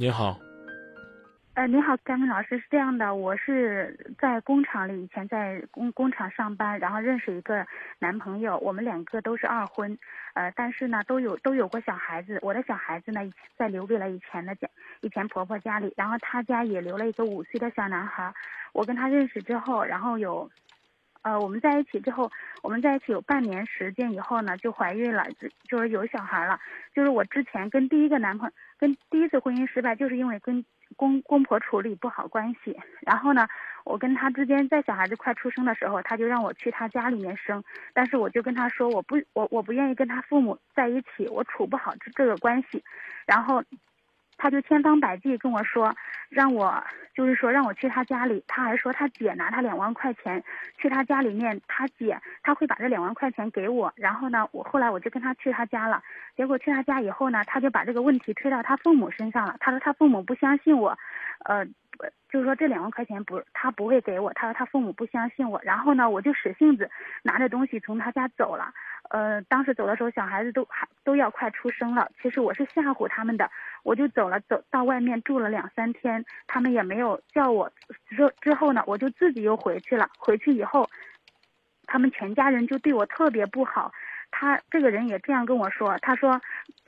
你好。呃，你好，甘明老师，是这样的，我是在工厂里，以前在工工厂上班，然后认识一个男朋友，我们两个都是二婚，呃，但是呢，都有都有过小孩子，我的小孩子呢，在留给了以前的家，以前婆婆家里，然后他家也留了一个五岁的小男孩，我跟他认识之后，然后有，呃，我们在一起之后，我们在一起有半年时间以后呢，就怀孕了，就就是有小孩了，就是我之前跟第一个男朋友，跟第一次婚姻失败，就是因为跟。公公婆处理不好关系，然后呢，我跟他之间在小孩子快出生的时候，他就让我去他家里面生，但是我就跟他说，我不，我我不愿意跟他父母在一起，我处不好这这个关系，然后，他就千方百计跟我说，让我就是说让我去他家里，他还说他姐拿他两万块钱去他家里面，他姐他会把这两万块钱给我，然后呢，我后来我就跟他去他家了。结果去他家以后呢，他就把这个问题推到他父母身上了。他说他父母不相信我，呃，就是说这两万块钱不，他不会给我。他说他父母不相信我。然后呢，我就使性子拿着东西从他家走了。呃，当时走的时候，小孩子都还都要快出生了。其实我是吓唬他们的，我就走了，走到外面住了两三天，他们也没有叫我。之之后呢，我就自己又回去了。回去以后，他们全家人就对我特别不好。他这个人也这样跟我说，他说，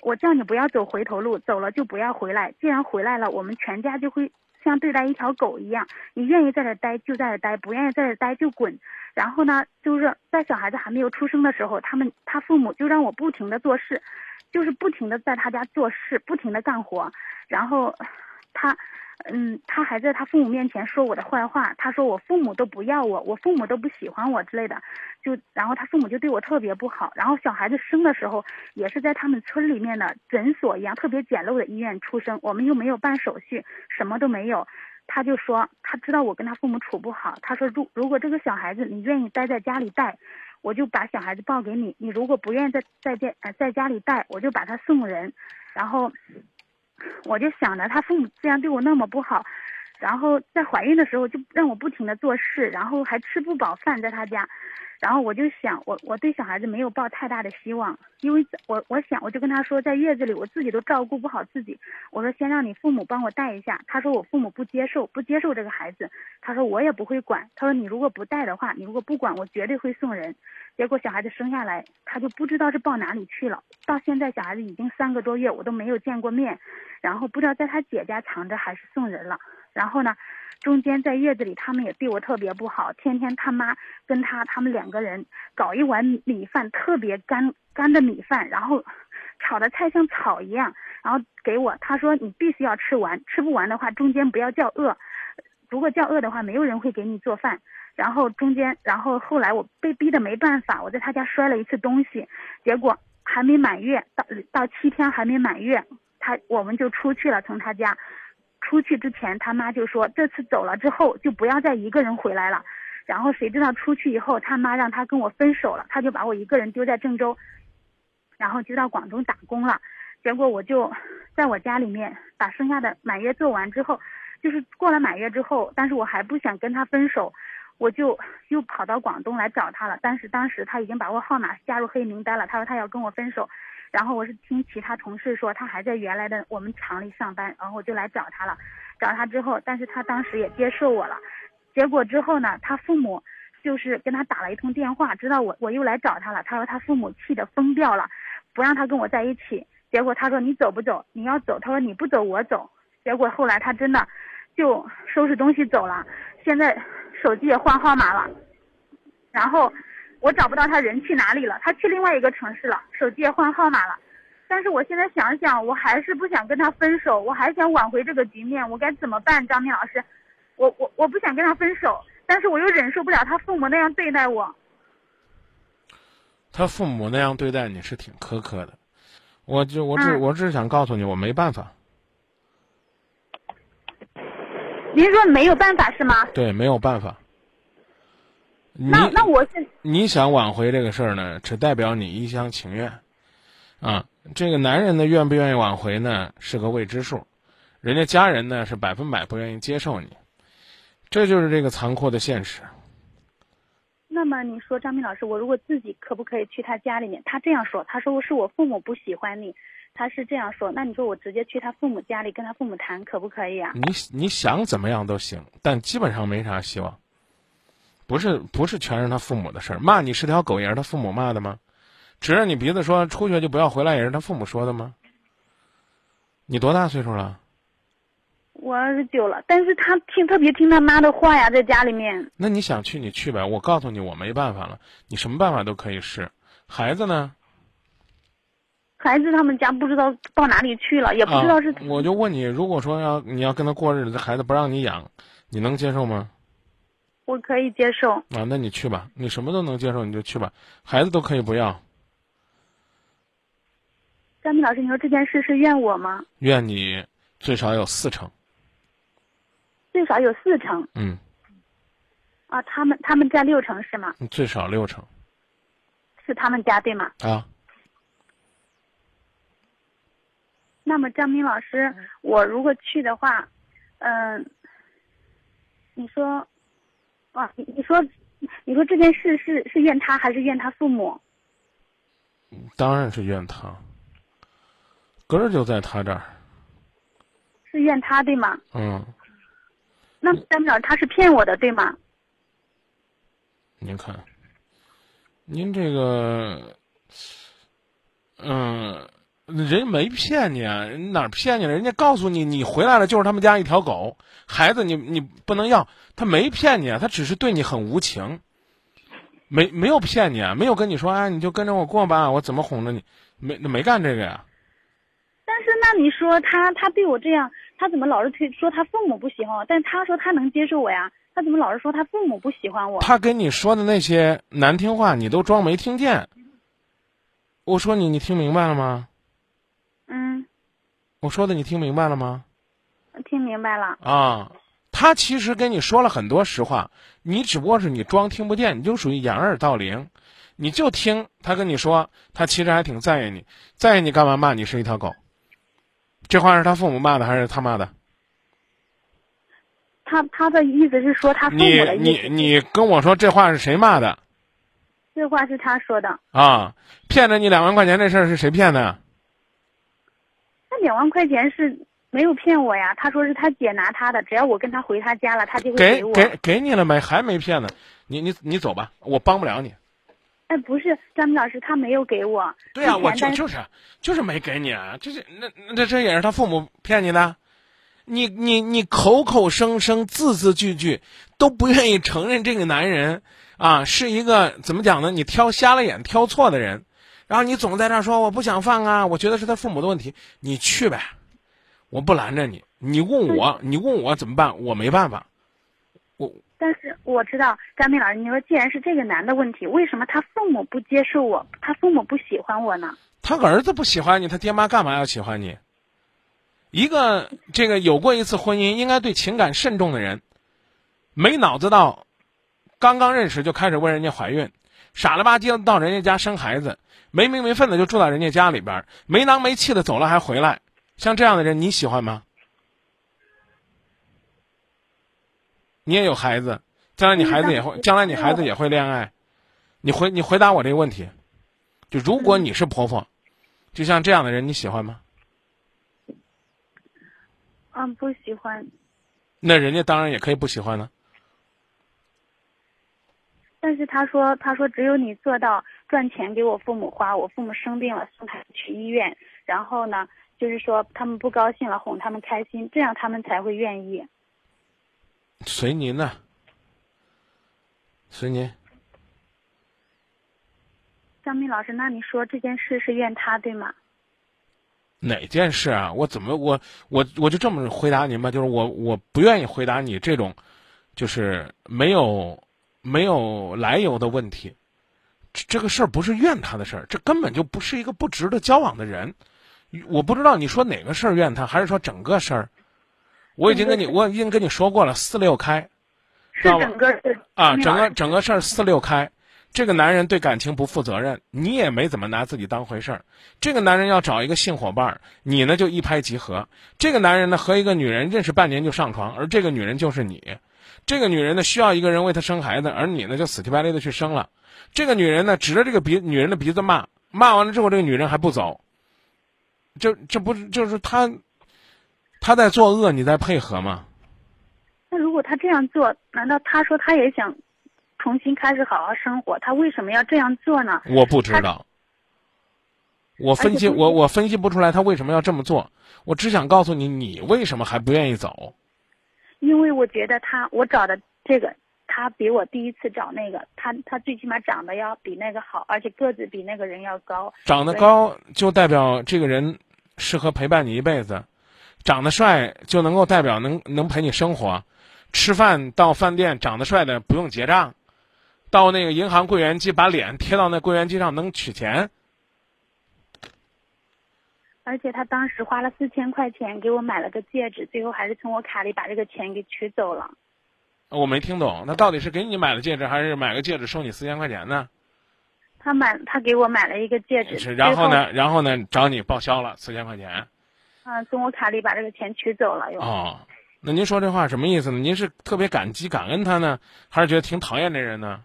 我叫你不要走回头路，走了就不要回来。既然回来了，我们全家就会像对待一条狗一样，你愿意在这待就在这待，不愿意在这待就滚。然后呢，就是在小孩子还没有出生的时候，他们他父母就让我不停的做事，就是不停的在他家做事，不停的干活。然后，他。嗯，他还在他父母面前说我的坏话，他说我父母都不要我，我父母都不喜欢我之类的，就然后他父母就对我特别不好，然后小孩子生的时候也是在他们村里面的诊所一样特别简陋的医院出生，我们又没有办手续，什么都没有，他就说他知道我跟他父母处不好，他说如如果这个小孩子你愿意待在家里带，我就把小孩子抱给你，你如果不愿意在在家呃在家里带，我就把他送人，然后。我就想着他父母既然对我那么不好，然后在怀孕的时候就让我不停的做事，然后还吃不饱饭在他家，然后我就想我我对小孩子没有抱太大的希望，因为我我想我就跟他说在月子里我自己都照顾不好自己，我说先让你父母帮我带一下，他说我父母不接受不接受这个孩子，他说我也不会管，他说你如果不带的话，你如果不管我绝对会送人。结果小孩子生下来，他就不知道是抱哪里去了。到现在小孩子已经三个多月，我都没有见过面。然后不知道在他姐家藏着还是送人了。然后呢，中间在月子里他们也对我特别不好，天天他妈跟他他们两个人搞一碗米饭，特别干干的米饭，然后炒的菜像草一样，然后给我，他说你必须要吃完，吃不完的话中间不要叫饿，如果叫饿的话，没有人会给你做饭。然后中间，然后后来我被逼的没办法，我在他家摔了一次东西，结果还没满月，到到七天还没满月，他我们就出去了。从他家出去之前，他妈就说这次走了之后就不要再一个人回来了。然后谁知道出去以后，他妈让他跟我分手了，他就把我一个人丢在郑州，然后就到广东打工了。结果我就在我家里面把剩下的满月做完之后，就是过了满月之后，但是我还不想跟他分手。我就又跑到广东来找他了，但是当时他已经把我号码加入黑名单了。他说他要跟我分手，然后我是听其他同事说他还在原来的我们厂里上班，然后我就来找他了。找他之后，但是他当时也接受我了。结果之后呢，他父母就是跟他打了一通电话，知道我我又来找他了。他说他父母气得疯掉了，不让他跟我在一起。结果他说你走不走？你要走，他说你不走我走。结果后来他真的就收拾东西走了。现在。手机也换号码了，然后我找不到他人去哪里了，他去另外一个城市了，手机也换号码了。但是我现在想想，我还是不想跟他分手，我还想挽回这个局面，我该怎么办？张明老师，我我我不想跟他分手，但是我又忍受不了他父母那样对待我。他父母那样对待你是挺苛刻的，我就我只我只是想告诉你，我没办法。您说没有办法是吗？对，没有办法。那那我是你想挽回这个事儿呢，只代表你一厢情愿，啊，这个男人呢愿不愿意挽回呢是个未知数，人家家人呢是百分百不愿意接受你，这就是这个残酷的现实。那么你说张明老师，我如果自己可不可以去他家里面？他这样说，他说是我父母不喜欢你，他是这样说，那你说我直接去他父母家里跟他父母谈，可不可以啊？你你想怎么样都行，但基本上没啥希望。不是不是全是他父母的事儿，骂你是条狗也是他父母骂的吗？指着你鼻子说出去就不要回来也是他父母说的吗？你多大岁数了？我二十九了，但是他听特别听他妈的话呀，在家里面。那你想去你去呗，我告诉你我没办法了，你什么办法都可以试。孩子呢？孩子他们家不知道到哪里去了，也不知道是。我就问你，如果说要你要跟他过日子，这孩子不让你养，你能接受吗？我可以接受。啊，那你去吧，你什么都能接受，你就去吧，孩子都可以不要。张明老师，你说这件事是怨我吗？怨你最少有四成。最少有四成。嗯。啊，他们他们占六成是吗？最少六成。是他们家对吗？啊。那么张明老师，我如果去的话，嗯，你说。啊，你你说，你说这件事是是怨他还是怨他父母？当然是怨他，根儿就在他这儿。是怨他对吗？嗯。那代表他是骗我的对吗？您看，您这个，嗯，人没骗你啊，哪骗你了？人家告诉你，你回来了就是他们家一条狗。孩子，你你不能要，他没骗你啊，他只是对你很无情，没没有骗你啊，没有跟你说，哎，你就跟着我过吧，我怎么哄着你，没没干这个呀。但是那你说他他对我这样，他怎么老是推说他父母不喜欢我？但他说他能接受我呀，他怎么老是说他父母不喜欢我？他跟你说的那些难听话，你都装没听见。我说你，你听明白了吗？嗯。我说的你听明白了吗？听明白了啊，他其实跟你说了很多实话，你只不过是你装听不见，你就属于掩耳盗铃，你就听他跟你说，他其实还挺在意你，在意你干嘛骂你是一条狗？这话是他父母骂的还是他骂的？他他的意思是说他父母的意思。你你你跟我说这话是谁骂的？这话是他说的。啊，骗了你两万块钱这事儿是谁骗的？那两万块钱是。没有骗我呀，他说是他姐拿他的，只要我跟他回他家了，他就会给我。给给你了没？还没骗呢，你你你走吧，我帮不了你。哎，不是张明老师，他没有给我。对呀，我就就是就是没给你啊，就是那那这也是他父母骗你的，你你你口口声声字字句句都不愿意承认这个男人啊是一个怎么讲呢？你挑瞎了眼挑错的人，然后你总在那说我不想放啊，我觉得是他父母的问题，你去呗。我不拦着你，你问我，你问我怎么办？我没办法。我但是我知道张明老师，你说既然是这个男的问题，为什么他父母不接受我？他父母不喜欢我呢？他儿子不喜欢你，他爹妈干嘛要喜欢你？一个这个有过一次婚姻，应该对情感慎重的人，没脑子到，刚刚认识就开始问人家怀孕，傻了吧唧的到人家家生孩子，没名没分的就住到人家家里边，没囊没气的走了还回来。像这样的人你喜欢吗？你也有孩子，将来你孩子也会，将来你孩子也会恋爱。你回你回答我这个问题，就如果你是婆婆，就像这样的人你喜欢吗？嗯，不喜欢。那人家当然也可以不喜欢呢。但是他说，他说只有你做到赚钱给我父母花，我父母生病了送他去医院，然后呢？就是说，他们不高兴了，哄他们开心，这样他们才会愿意。随您呢，随您。张明老师，那你说这件事是怨他对吗？哪件事啊？我怎么我我我就这么回答您吧，就是我我不愿意回答你这种，就是没有没有来由的问题。这这个事儿不是怨他的事儿，这根本就不是一个不值得交往的人。我不知道你说哪个事儿怨他，还是说整个事儿？我已经跟你，我已经跟你说过了，四六开，是整个啊，整个整个事儿四六开。这个男人对感情不负责任，你也没怎么拿自己当回事儿。这个男人要找一个性伙伴，你呢就一拍即合。这个男人呢和一个女人认识半年就上床，而这个女人就是你。这个女人呢需要一个人为她生孩子，而你呢就死乞白赖的去生了。这个女人呢指着这个鼻女人的鼻子骂，骂完了之后，这个女人还不走。这这不是就是他他在作恶，你在配合吗？那如果他这样做，难道他说他也想重新开始好好生活？他为什么要这样做呢？我不知道，我分析我我分析不出来他为什么要这么做。我只想告诉你，你为什么还不愿意走？因为我觉得他，我找的这个，他比我第一次找那个，他他最起码长得要比那个好，而且个子比那个人要高。长得高就代表这个人适合陪伴你一辈子，长得帅就能够代表能能陪你生活。吃饭到饭店长得帅的不用结账，到那个银行柜员机把脸贴到那柜员机上能取钱。而且他当时花了四千块钱给我买了个戒指，最后还是从我卡里把这个钱给取走了。我没听懂，那到底是给你买了戒指，还是买个戒指收你四千块钱呢？他买，他给我买了一个戒指，是，然后最呢，然后呢，找你报销了四千块钱。啊，从我卡里把这个钱取走了又。哦，那您说这话什么意思呢？您是特别感激感恩他呢，还是觉得挺讨厌这人呢？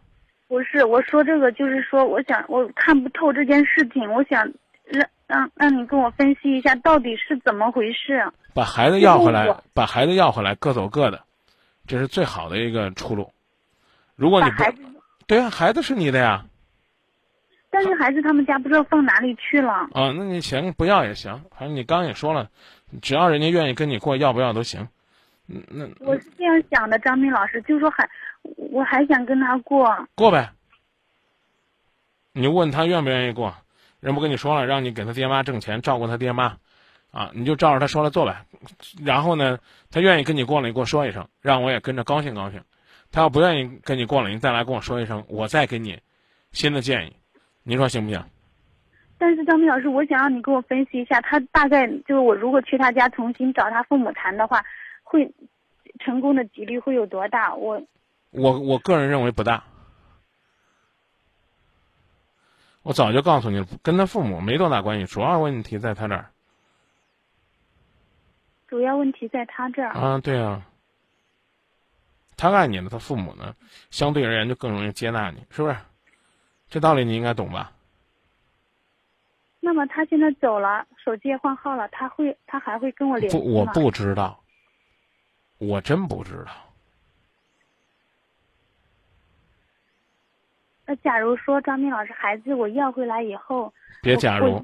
不是，我说这个就是说，我想我看不透这件事情，我想让让让你跟我分析一下到底是怎么回事。把孩子要回来把孩子要回来，各走各的，这是最好的一个出路。如果你不对啊，孩子是你的呀，但是孩子他们家不知道放哪里去了。啊，那你行不要也行，反正你刚也说了，只要人家愿意跟你过，要不要都行。嗯，那我是这样想的，张明老师，就说还我还想跟他过。过呗。你问他愿不愿意过，人不跟你说了，让你给他爹妈挣钱，照顾他爹妈，啊，你就照着他说了做呗。然后呢，他愿意跟你过了，你给我说一声，让我也跟着高兴高兴。他要不愿意跟你过了，你再来跟我说一声，我再给你新的建议。您说行不行？但是张明老师，我想让你给我分析一下，他大概就是我如果去他家重新找他父母谈的话，会成功的几率会有多大？我我我个人认为不大。我早就告诉你了，跟他父母没多大关系，主要问题在他这儿。主要问题在他这儿。啊，对啊，他爱你了，他父母呢，相对而言就更容易接纳你，是不是？这道理你应该懂吧？那么他现在走了，手机也换号了，他会他还会跟我联系不，吗？我不知道，我真不知道。那假如说张明老师孩子我要回来以后，别假如，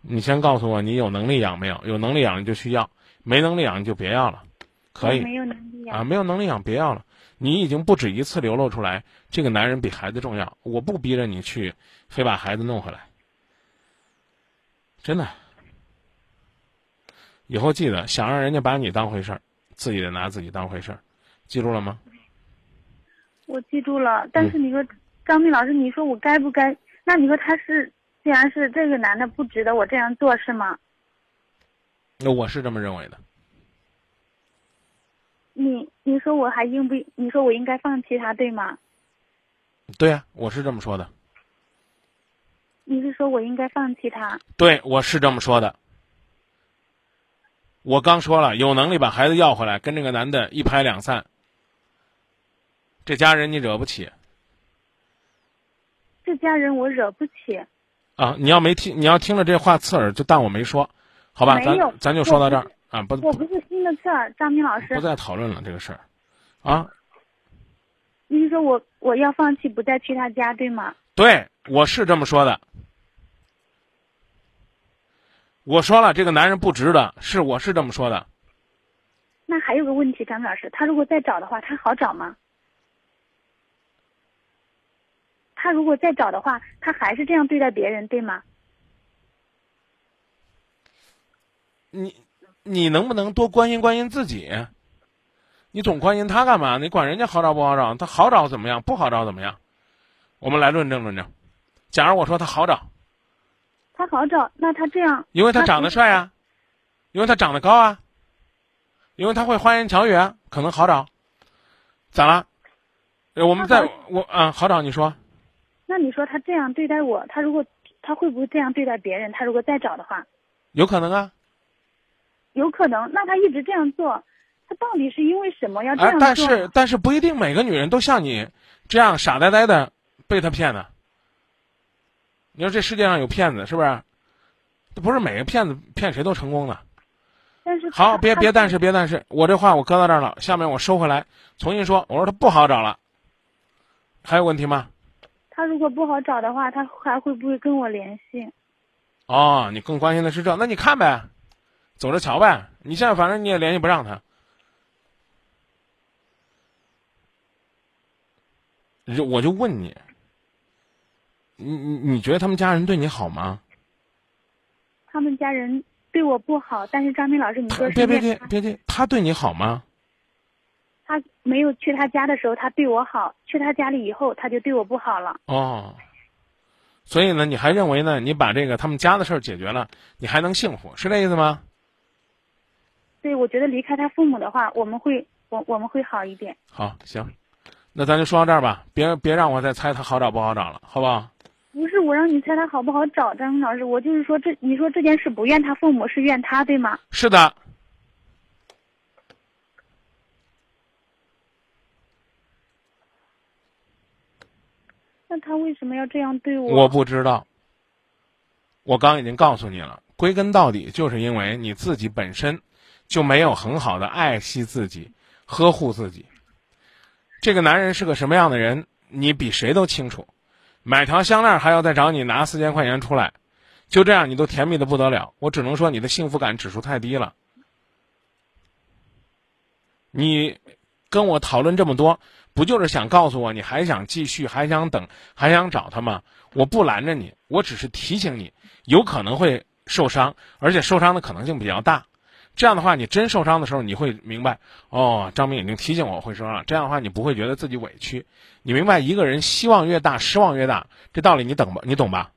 你先告诉我你有能力养没有？有能力养你就去要，没能力养你就别要了，可以没有能力啊，没有能力养别要了。你已经不止一次流露出来，这个男人比孩子重要。我不逼着你去，非把孩子弄回来，真的。以后记得，想让人家把你当回事儿，自己得拿自己当回事儿，记住了吗？我记住了，但是你说、张明老师，你说我该不该？那你说他是，既然是这个男的不值得我这样做是吗？那我是这么认为的。你你说我还应不？你说我应该放弃他对吗？对呀、我是这么说的。你是说我应该放弃他？对，我是这么说的。我刚说了，有能力把孩子要回来，跟这个男的一拍两散。这家人你惹不起这家人我惹不起。啊！你要没听，你要听了这话刺耳，就当我没说，好吧？咱咱就说到这儿啊，不不我不是新的刺儿，张明老师不，再讨论了这个事儿，啊，你说我我要放弃不再去他家对吗？对，我是这么说的。我说了，这个男人不值得，是我是这么说的。那还有个问题，张明老师，他如果再找的话，他好找吗？他如果再找的话，他还是这样对待别人，对吗？你你能不能多关心关心自己？你总关心他干嘛？你管人家好找不好找？他好找怎么样？不好找怎么样？我们来论证论证。假如我说他好找，他好找，那他这样，因为他长得帅啊，因为他长得高啊，因为他会花言巧语啊，可能好找。咋了？呃我们在我啊，好找你说那你说他这样对待我，他如果他会不会这样对待别人？他如果再找的话，有可能啊，有可能。那他一直这样做，他到底是因为什么要这哎样，做呢？但是但是不一定每个女人都像你这样傻呆呆的被他骗的。你说这世界上有骗子是不是？不是每个骗子骗谁都成功的。但是好，别别但是别但是，我这话我搁到这儿了，下面我收回来，重新说。我说他不好找了，还有问题吗？他如果不好找的话，他还会不会跟我联系？哦，你更关心的是这，那你看呗，走着瞧呗。你现在反正你也联系不上他，就我就问你，你你你觉得他们家人对你好吗？他们家人对我不好，但是张明老师，你说是别别别别别，他对你好吗？他没有去他家的时候，他对我好；去他家里以后，他就对我不好了。哦，所以呢，你还认为呢？你把这个他们家的事儿解决了，你还能幸福，是这意思吗？对，我觉得离开他父母的话，我们会我我们会好一点。好，行，那咱就说到这儿吧，别别让我再猜他好找不好找了，好不好？不是我让你猜他好不好找，张老师，我就是说这你说这件事不怨他父母，是怨他对吗？是的，那他为什么要这样对我？我不知道。我刚已经告诉你了，归根到底就是因为你自己本身就没有很好的爱惜自己、呵护自己。这个男人是个什么样的人，你比谁都清楚。买条项链还要再找你拿四千块钱出来，就这样你都甜蜜的不得了。我只能说你的幸福感指数太低了。你跟我讨论这么多，不就是想告诉我你还想继续，还想等，还想找他吗？我不拦着你，我只是提醒你，有可能会受伤，而且受伤的可能性比较大。这样的话，你真受伤的时候，你会明白，哦，张明已经提醒我会受伤了。这样的话，你不会觉得自己委屈。你明白，一个人希望越大，失望越大，这道理你懂吧？你懂吧？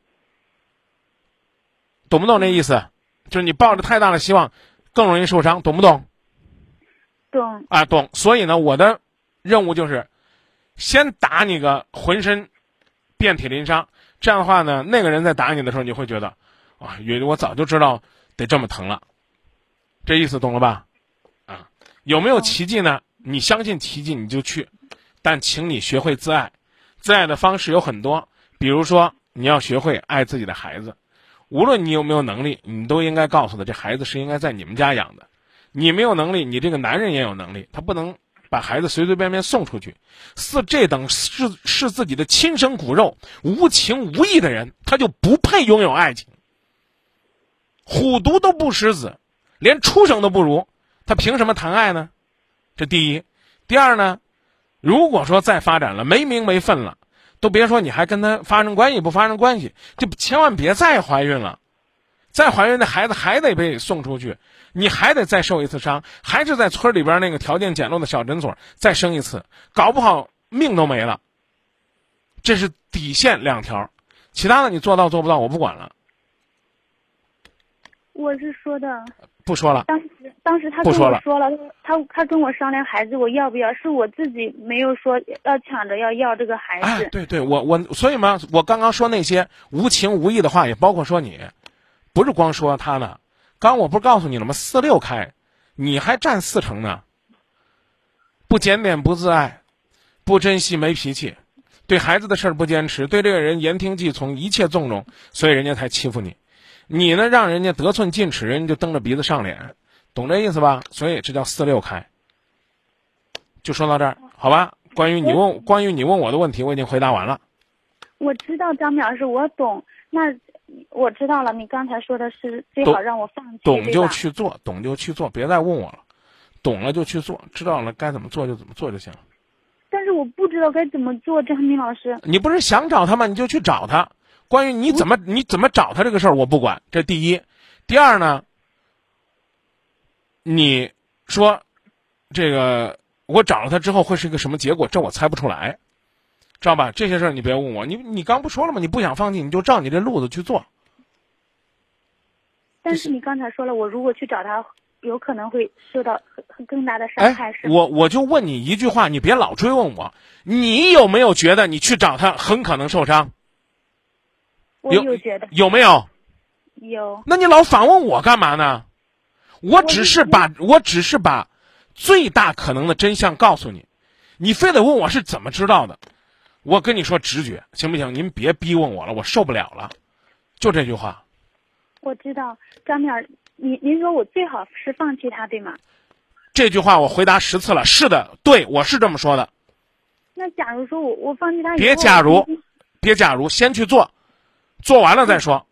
懂不懂这意思？就是你抱着太大的希望，更容易受伤，懂不懂？懂。啊，懂。所以呢，我的任务就是先打你个浑身遍体鳞伤。这样的话呢，那个人在打你的时候，你会觉得啊，原我早就知道得这么疼了。这意思懂了吧？啊，有没有奇迹呢？你相信奇迹你就去，但请你学会自爱。自爱的方式有很多，比如说你要学会爱自己的孩子。无论你有没有能力，你都应该告诉他，这孩子是应该在你们家养的。你没有能力，你这个男人也有能力，他不能把孩子随随便便送出去。似这等是是自己的亲生骨肉、无情无义的人，他就不配拥有爱情。虎毒都不食子。连畜生都不如，他凭什么谈爱呢？这第一，第二呢？如果说再发展了，没名没分了，都别说你还跟他发生关系不发生关系，就千万别再怀孕了。再怀孕，那孩子还得被送出去，你还得再受一次伤，还是在村里边那个条件简陋的小诊所再生一次，搞不好命都没了。这是底线两条，其他的你做到做不到我不管了。我是说的。不说了。当时当时他跟我说了，他他跟我商量孩子我要不要，是我自己没有说要抢着要要这个孩子。哎，对对，我我所以嘛，我刚刚说那些无情无义的话，也包括说你，不是光说他呢。刚我不是告诉你了吗？四六开，你还占四成呢。不检点不自爱，不珍惜没脾气，对孩子的事儿不坚持，对这个人言听计从，一切纵容，所以人家才欺负你。你呢，让人家得寸进尺，人家就蹬着鼻子上脸，懂这意思吧？所以这叫四六开。就说到这儿，好吧？关于你问关于你问我的问题，我已经回答完了。我知道张淼是我懂，那我知道了。你刚才说的是最好让我放弃，懂就去做，懂就去做，别再问我了。懂了就去做，知道了该怎么做就怎么做就行了。但是我不知道该怎么做，张明老师。你不是想找他吗？你就去找他。关于你怎么你怎么找他这个事儿，我不管。这第一，第二呢？你说这个我找了他之后会是一个什么结果？这我猜不出来，知道吧？这些事儿你别问我。你你刚不说了吗？你不想放弃，你就照你这路子去做。但是你刚才说了，我如果去找他，有可能会受到更大的伤害。是我我就问你一句话，你别老追问我。你有没有觉得你去找他很可能受伤？有觉得有没有？有。那你老反问我干嘛呢？我只是把我只是把最大可能的真相告诉你，你非得问我是怎么知道的？我跟你说直觉，行不行？您别逼问我了，我受不了了。就这句话。我知道，张明儿，您您说我最好是放弃他，对吗？这句话我回答十次了，是的，对，我是这么说的。那假如说我我放弃他别假如，别假如，先去做，做完了再说。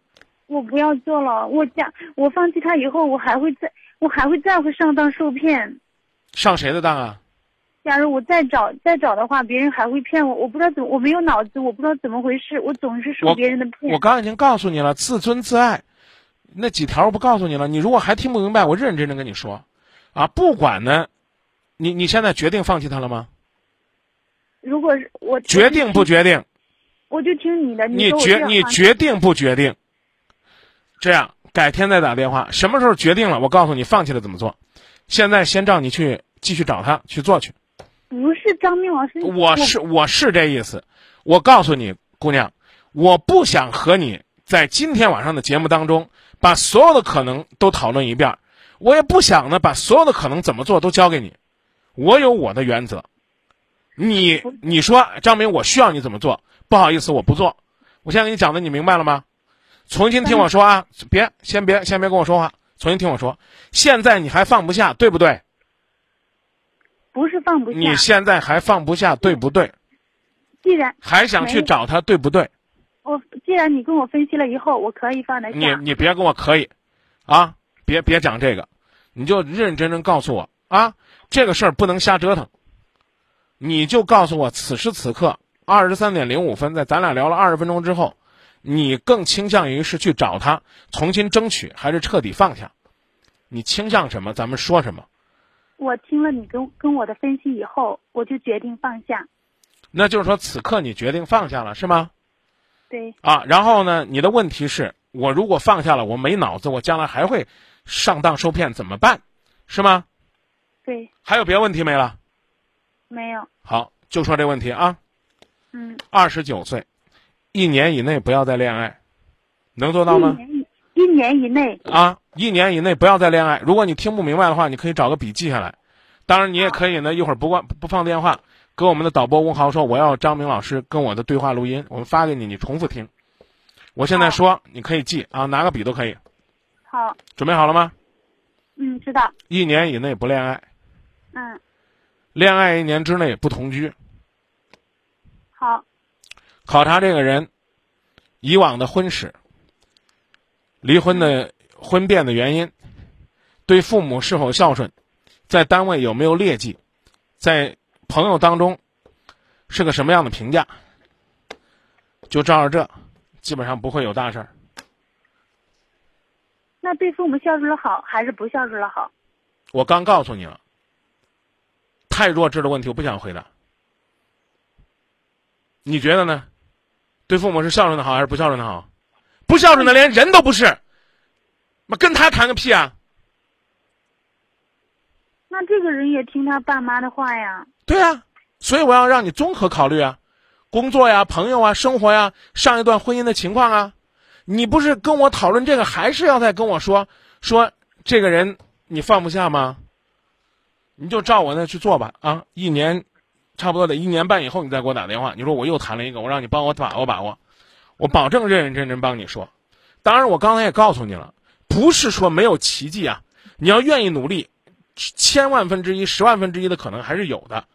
我不要做了，我家我放弃他以后，我还会再我还会再会上当受骗。上谁的当啊？假如我再找再找的话，别人还会骗我，我不知道怎么，我没有脑子，我不知道怎么回事，我总是受别人的骗。我刚已经告诉你了，自尊自爱，那几条我不告诉你了。你如果还听不明白，我认认真真跟你说，啊，不管呢，你你现在决定放弃他了吗？如果是我决定不决定？我就听你的。你决你决定不决定？这样，改天再打电话。什么时候决定了，我告诉你放弃了怎么做。现在先让你去继续找他去做去。不是张明老师，我是我是这意思。我告诉你，姑娘，我不想和你在今天晚上的节目当中把所有的可能都讨论一遍。我也不想呢把所有的可能怎么做都交给你。我有我的原则。你你说张明，我需要你怎么做？不好意思，我不做。我现在跟你讲的，你明白了吗？重新听我说啊！别，先别，先别跟我说话。重新听我说。现在你还放不下，对不对？不是放不下。你现在还放不下，对不对？既然还想去找他，对不对？我既然你跟我分析了以后，我可以放得下。你你别跟我可以，啊，别别讲这个，你就认认真真告诉我啊，这个事儿不能瞎折腾。你就告诉我，此时此刻二十三点零五分，在咱俩聊了二十分钟之后，你更倾向于是去找他重新争取，还是彻底放下？你倾向什么？咱们说什么？我听了你跟跟我的分析以后，我就决定放下。那就是说，此刻你决定放下了，是吗？对。啊，然后呢？你的问题是我如果放下了，我没脑子，我将来还会上当受骗，怎么办？是吗？对。还有别的问题没了？没有。好，就说这问题啊。嗯。二十九岁，一年以内不要再恋爱，能做到吗？一年以内。啊，一年以内不要再恋爱。如果你听不明白的话，你可以找个笔记下来。当然，你也可以呢，一会儿不挂不放电话，跟我们的导播吴豪说，我要张明老师跟我的对话录音，我们发给你，你重复听。我现在说，你可以记啊，拿个笔都可以。好。准备好了吗？嗯，知道。一年以内不恋爱。嗯。恋爱一年之内不同居。好。考察这个人以往的婚史、离婚的婚变的原因、对父母是否孝顺、在单位有没有劣迹、在朋友当中是个什么样的评价，就照着这，基本上不会有大事儿。那对父母孝顺了好，还是不孝顺了好？我刚告诉你了。太弱智的问题，我不想回答。你觉得呢？对父母是孝顺的好还是不孝顺的好？不孝顺的连人都不是，妈跟他谈个屁啊！那这个人也听他爸妈的话呀？对啊，所以我要让你综合考虑啊，工作呀、朋友啊、生活呀、上一段婚姻的情况啊。你不是跟我讨论这个，还是要再跟我说说这个人你放不下吗？你就照我那去做吧啊！一年，差不多得一年半以后，你再给我打电话。你说我又谈了一个，我让你帮我把握把握，我保证认认真真帮你说。当然，我刚才也告诉你了，不是说没有奇迹啊！你要愿意努力，千万分之一、十万分之一的可能还是有的。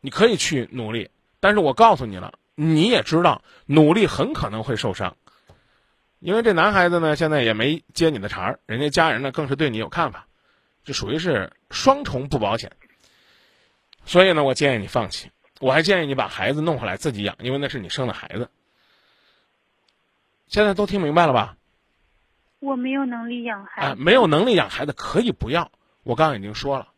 你可以去努力，但是我告诉你了，你也知道努力很可能会受伤，因为这男孩子呢，现在也没接你的茬儿，人家家人呢更是对你有看法。这属于是双重不保险，所以呢，我建议你放弃。我还建议你把孩子弄回来自己养，因为那是你生的孩子。现在都听明白了吧？我没有能力养孩子。啊没有能力养孩子可以不要。我刚刚已经说了，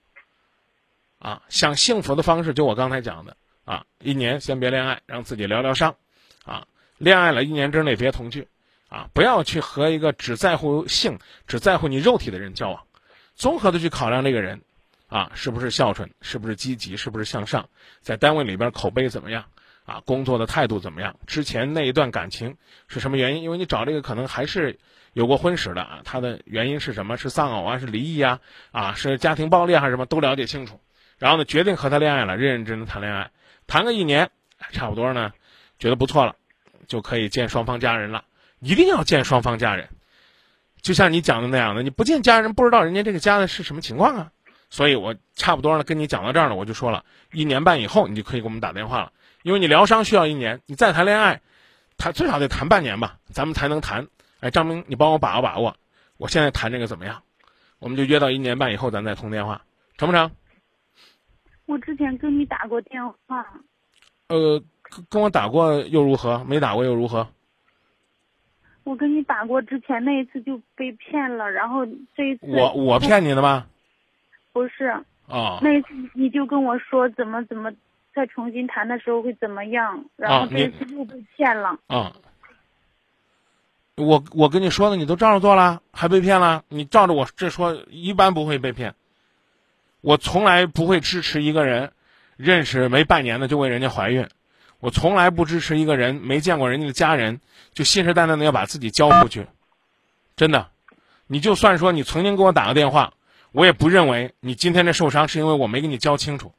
啊，想幸福的方式就我刚才讲的啊，一年先别恋爱，让自己疗疗伤，啊，恋爱了一年之内别同居，啊，不要去和一个只在乎性、只在乎你肉体的人交往。综合的去考量这个人，啊，是不是孝顺，是不是积极，是不是向上，在单位里边口碑怎么样，啊，工作的态度怎么样，之前那一段感情是什么原因？因为你找这个可能还是有过婚史的啊，他的原因是什么？是丧偶啊，是离异啊，啊，是家庭暴力还是什么？都了解清楚，然后呢，决定和他恋爱了，认认真真谈恋爱，谈个一年，差不多呢，觉得不错了，就可以见双方家人了，一定要见双方家人。就像你讲的那样的，你不见家人不知道人家这个家的是什么情况啊。所以我差不多了，跟你讲到这儿了，我就说了一年半以后你就可以给我们打电话了，因为你疗伤需要一年，你再谈恋爱，谈最少得谈半年吧，咱们才能谈。哎，张明，你帮我把握把握，我现在谈这个怎么样？我们就约到一年半以后咱再通电话，成不成？我之前跟你打过电话。呃，跟跟我打过又如何？没打过又如何？我跟你打过之前那一次就被骗了，然后这一次我我骗你的吗？不是，啊、那一次你就跟我说怎么怎么再重新谈的时候会怎么样，然后这次又被骗了。啊、我我跟你说的，你都照着做了，还被骗了？你照着我这说，一般不会被骗。我从来不会支持一个人认识没半年的就为人家怀孕，我从来不支持一个人没见过人家的家人就信誓旦旦的要把自己交出去。真的，你就算说你曾经给我打个电话，我也不认为你今天这受伤是因为我没给你交清楚。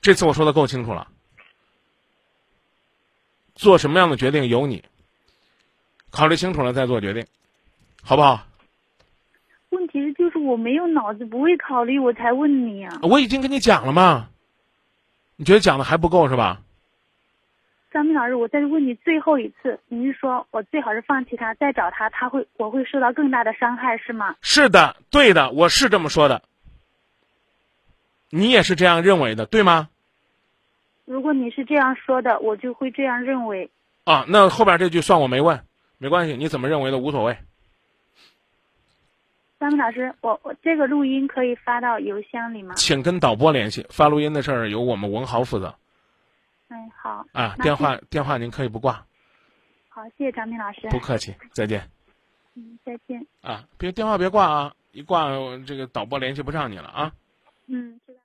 这次我说的够清楚了，做什么样的决定由你。考虑清楚了再做决定，好不好？问题是就是我没有脑子，不会考虑，我才问你啊。我已经跟你讲了嘛，你觉得讲的还不够是吧？张明老师，我再问你最后一次，您说我最好是放弃他，再找他，他会我会受到更大的伤害，是吗？是的，对的，我是这么说的。你也是这样认为的，对吗？如果你是这样说的，我就会这样认为。啊，那后边这句算我没问，没关系，你怎么认为的无所谓。张明老师，我我这个录音可以发到邮箱里吗？请跟导播联系，发录音的事儿由我们文豪负责嗯，好，啊。电话电话您可以不挂，好，谢谢张明老师。不客气，再见嗯，再见。啊！别电话别挂啊，一挂这个导播联系不上你了啊。嗯，知道。